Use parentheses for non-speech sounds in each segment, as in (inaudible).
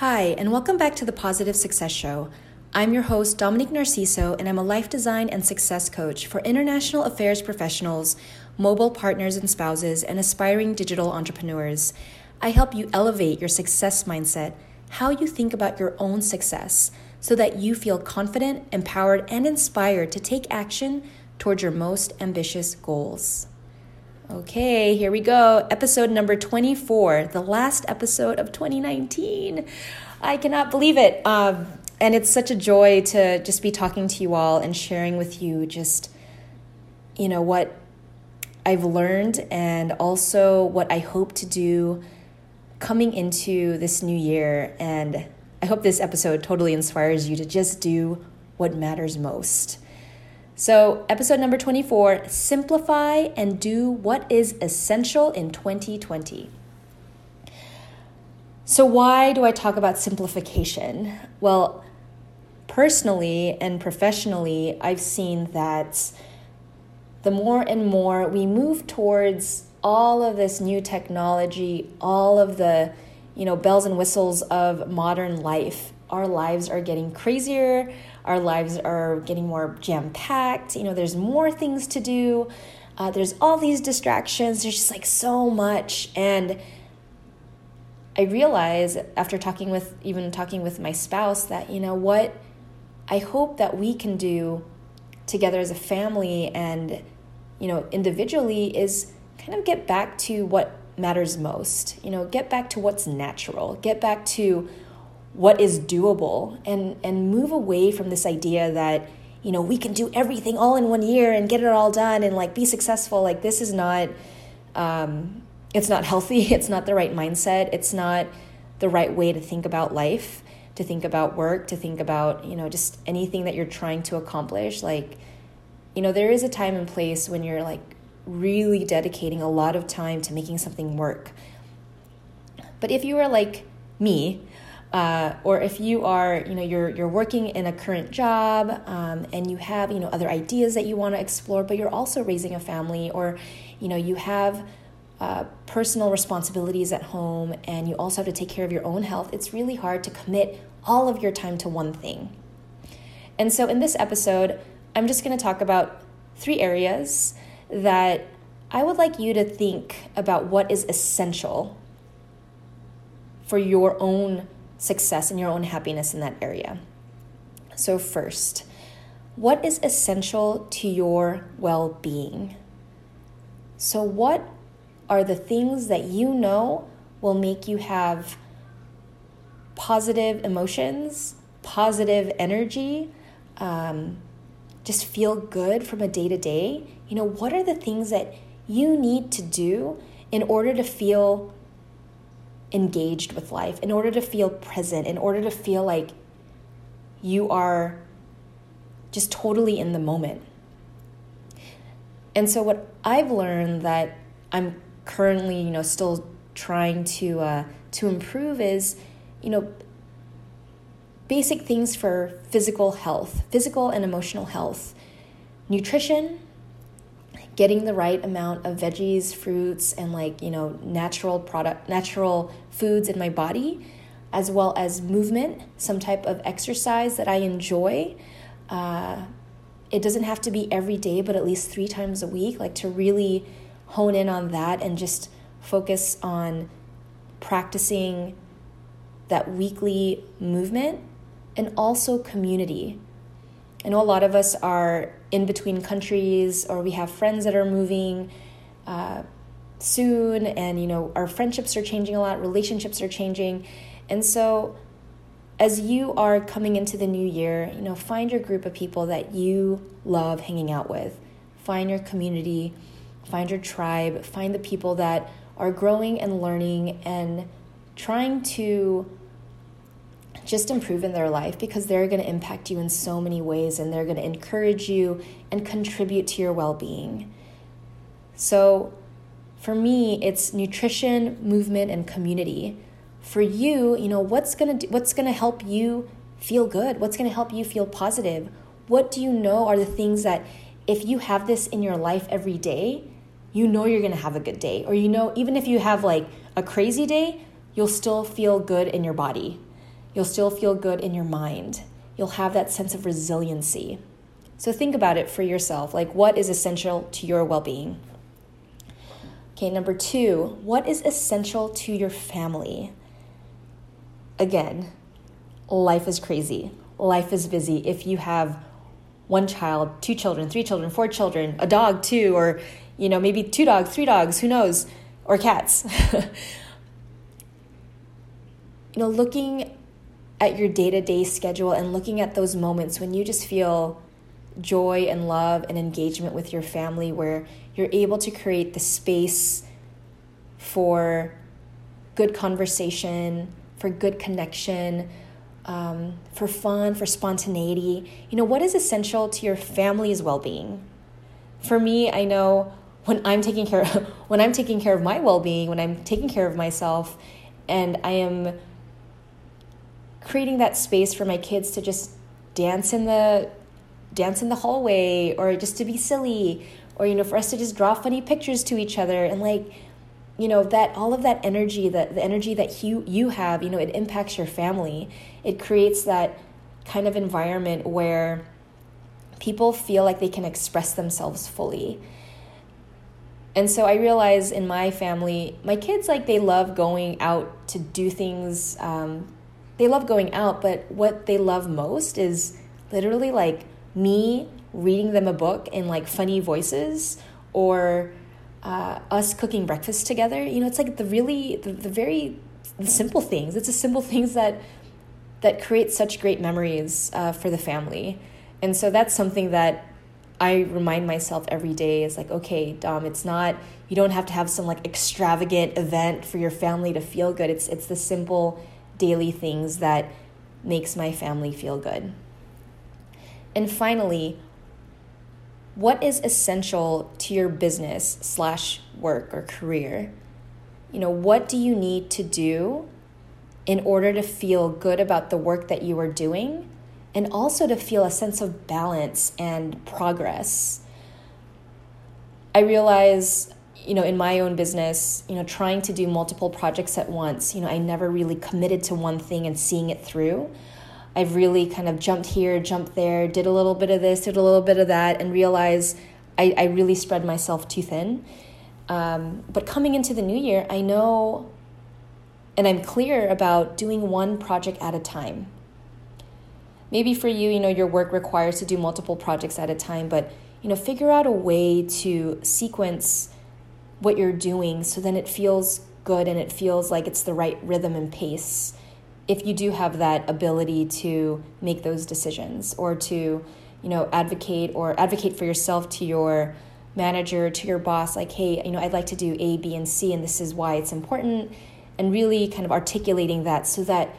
Hi, and welcome back to the Positive Success Show. I'm your host, Dominique Narciso, and I'm a life design and success coach for international affairs professionals, mobile partners and spouses, and aspiring digital entrepreneurs. I help you elevate your success mindset, how you think about your own success, so that you feel confident, empowered, and inspired to take action towards your most ambitious goals. Okay, here we go. Episode number 24, the last episode of 2019. I cannot believe it. Um, and it's such a joy to just be talking to you all and sharing with you just, you know, what I've learned and also what I hope to do coming into this new year. And I hope this episode totally inspires you to just do what matters most. So, episode number 24 Simplify and do what is essential in 2020. So, why do I talk about simplification? Well, personally and professionally, I've seen that the more and more we move towards all of this new technology, all of the you know bells and whistles of modern life, our lives are getting crazier our lives are getting more jam packed. You know, there's more things to do. Uh, there's all these distractions. There's just like so much. And I realize after talking with, even talking with my spouse, that, you know, what I hope that we can do together as a family and, you know, individually is kind of get back to what matters most. You know, get back to what's natural, get back to what is doable and and move away from this idea that you know we can do everything all in one year and get it all done and like be successful. Like this is not um, it's not healthy. (laughs) It's not the right mindset. It's not the right way to think about life to think about work to think about you know just anything that you're trying to accomplish. Like you know there is a time and place when you're like really dedicating a lot of time to making something work. But if you are like me uh, or if you are you know you're you're working in a current job um, and you have you know other ideas that you want to explore but you're also raising a family or you know you have uh, personal responsibilities at home and you also have to take care of your own health it's really hard to commit all of your time to one thing. And so in this episode i'm just going to talk about three areas that i would like you to think about what is essential for your own success and your own happiness in that area. So, first, what is essential to your well being? So, what are the things that you know will make you have positive emotions, positive energy, um, just feel good from a day to day? You know, what are the things that you need to do in order to feel engaged with life, in order to feel present, in order to feel like you are just totally in the moment. And so what I've learned that I'm currently, you know, still trying to uh, to improve is, you know, basic things for physical health, physical and emotional health, nutrition, getting the right amount of veggies, fruits, and like, you know, natural product, natural foods in my body, as well as movement, some type of exercise that I enjoy. Uh, it doesn't have to be every day, but at least three times a week, like to really hone in on that and just focus on practicing that weekly movement and also community. I know a lot of us are in between countries or we have friends that are moving uh, soon and you know our friendships are changing a lot relationships are changing. And so as you are coming into the new year you know find your group of people that you love hanging out with. Find your community find your tribe find the people that are growing and learning and trying to just improve in their life because they're going to impact you in so many ways and they're going to encourage you and contribute to your well being. So, for me, it's nutrition, movement, and community. For you, you know, what's going to what's going to help you feel good? What's going to help you feel positive? What do you know are the things that if you have this in your life every day, you know you're going to have a good day. Or you know even if you have like a crazy day, you'll still feel good in your body You'll still feel good in your mind. You'll have that sense of resiliency. So think about it for yourself. Like, what is essential to your well being? Okay, number two, what is essential to your family? Again, life is crazy. Life is busy. If you have one child, two children, three children, four children, a dog, two, or you know, maybe two dogs, three dogs, who knows, or cats. (laughs) you know, looking at your day to day schedule and looking at those moments when you just feel joy and love and engagement with your family, where you're able to create the space for good conversation, for good connection, um, for fun, for spontaneity. You know, what is essential to your family's well being? For me, I know when I'm taking care of, (laughs) when I'm taking care of my well being, when I'm taking care of myself, and I am creating that space for my kids to just dance in the dance in the hallway or just to be silly or you know for us to just draw funny pictures to each other and like you know that all of that energy that the energy that you you have you know it impacts your family. It creates that kind of environment where people feel like they can express themselves fully. And so i realize in my family my kids like they love going out to do things um, they love going out, but what they love most is literally like me reading them a book in like funny voices or uh, us cooking breakfast together. You know, it's like the really, the, the very simple things. It's the simple (laughs) things that that create such great memories uh, for the family. And so that's something that I remind myself every day is like, okay, Dom, it's not you don't have to have some like extravagant event for your family to feel good. It's it's the simple daily things that makes my family feel good. And finally, what is essential to your business slash work or career? You know, what do you need to do in order to feel good about the work that you are doing and also to feel a sense of balance and progress? I realize you know, in my own business, you know, trying to do multiple projects at once, you know, I never really committed to one thing and seeing it through. I've really kind of jumped here, jumped there, did a little bit of this, did a little bit of that, and realized I, I really spread myself too thin. Um, but coming into the new year, I know and I'm clear about doing one project at a time. Maybe for you, you know, your work requires to do multiple projects at a time, but, you know, figure out a way to sequence what you're doing so then it feels good and it feels like it's the right rhythm and pace if you do have that ability to make those decisions or to you know advocate or advocate for yourself to your manager to your boss like hey you know i'd like to do a b and c and this is why it's important and really kind of articulating that so that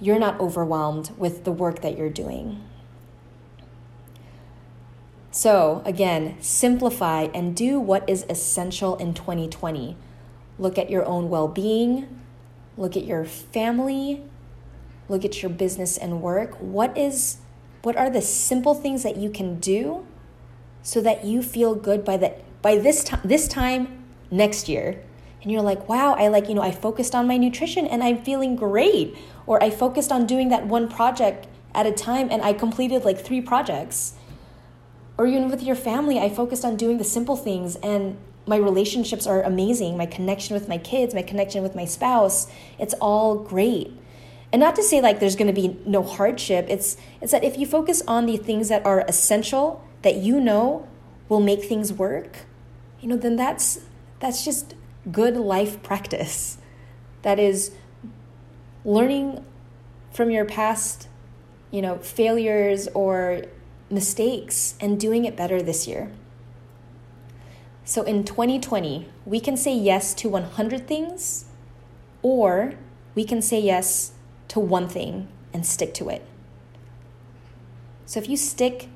you're not overwhelmed with the work that you're doing so, again, simplify and do what is essential in 2020. Look at your own well being, look at your family, look at your business and work. What is what are the simple things that you can do so that you feel good by the by this time this time next year? And you're like wow i like you know i focused on my nutrition and i'm feeling great. Or i focused on doing that one project at a time and i completed like three projects or even with your family, I focused on doing the simple things and my relationships are amazing. My connection with my kids, my connection with my spouse, it's all great. And not to say like there's going to be no hardship. It's it's that if you focus on the things that are essential that you know will make things work, you know, then that's that's just good life practice. That is learning from your past, you know, failures or mistakes and doing it better this year. So in 2020, we can say yes to 100 things, or we can say yes to one thing and stick to it. So if you stick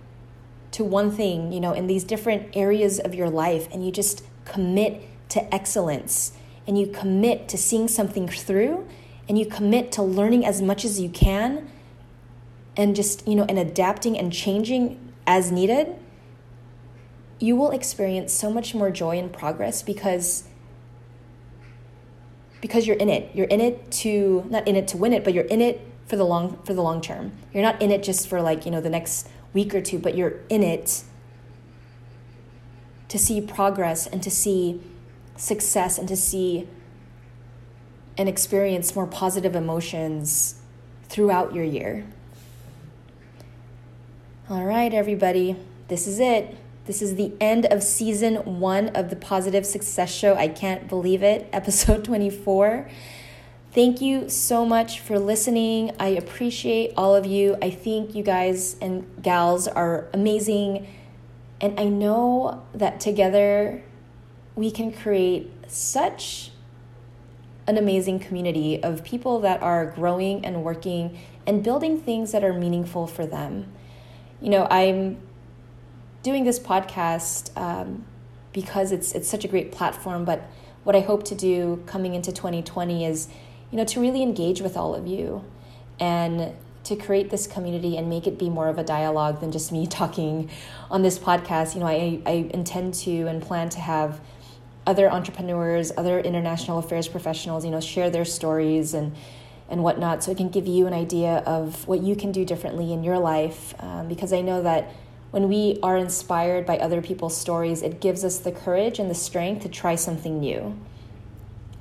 to one thing, you know, in these different areas of your life and you just commit to excellence and you commit to seeing something through and you commit to learning as much as you can and just, you know, and adapting and changing as needed, you will experience so much more joy and progress because because you're in it. You're in it to not in it to win it, but you're in it for the long for the long term. You're not in it just for like, you know, the next week or two, but you're in it to see progress and to see success and to see and experience more positive emotions throughout your year. All right, everybody, this is it. This is the end of season one of the Positive Success Show. I can't believe it, (laughs) episode 24. Thank you so much for listening. I appreciate all of you. I think you guys and gals are amazing. And I know that together we can create such an amazing community of people that are growing and working and building things that are meaningful for them. You know, I'm doing this podcast um, because it's it's such a great platform. But what I hope to do coming into 2020 is, you know, to really engage with all of you and to create this community and make it be more of a dialogue than just me (laughs) talking on this podcast. You know, I, I intend to and plan to have other entrepreneurs, other international affairs professionals, you know, share their stories and and whatnot, so it can give you an idea of what you can do differently in your life. Um, because I know that when we are inspired by other people's stories, it gives us the courage and the strength to try something new.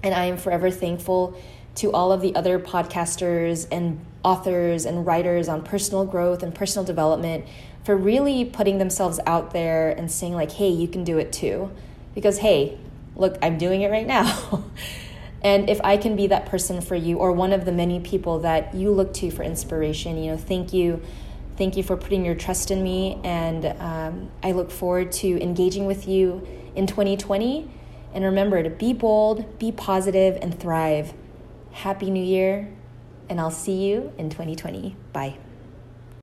And I am forever thankful to all of the other podcasters and authors and writers on personal growth and personal development for really putting themselves out there and saying, like, hey, you can do it too. Because, hey, look, I'm doing it right now. (laughs) and if I can be that person for you or one of the many people that you look to for inspiration, you know, thank you. Thank you for putting your trust in me. And um, I look forward to engaging with you in 2020. And remember to be bold, be positive, and thrive. Happy New Year. And I'll see you in 2020. Bye.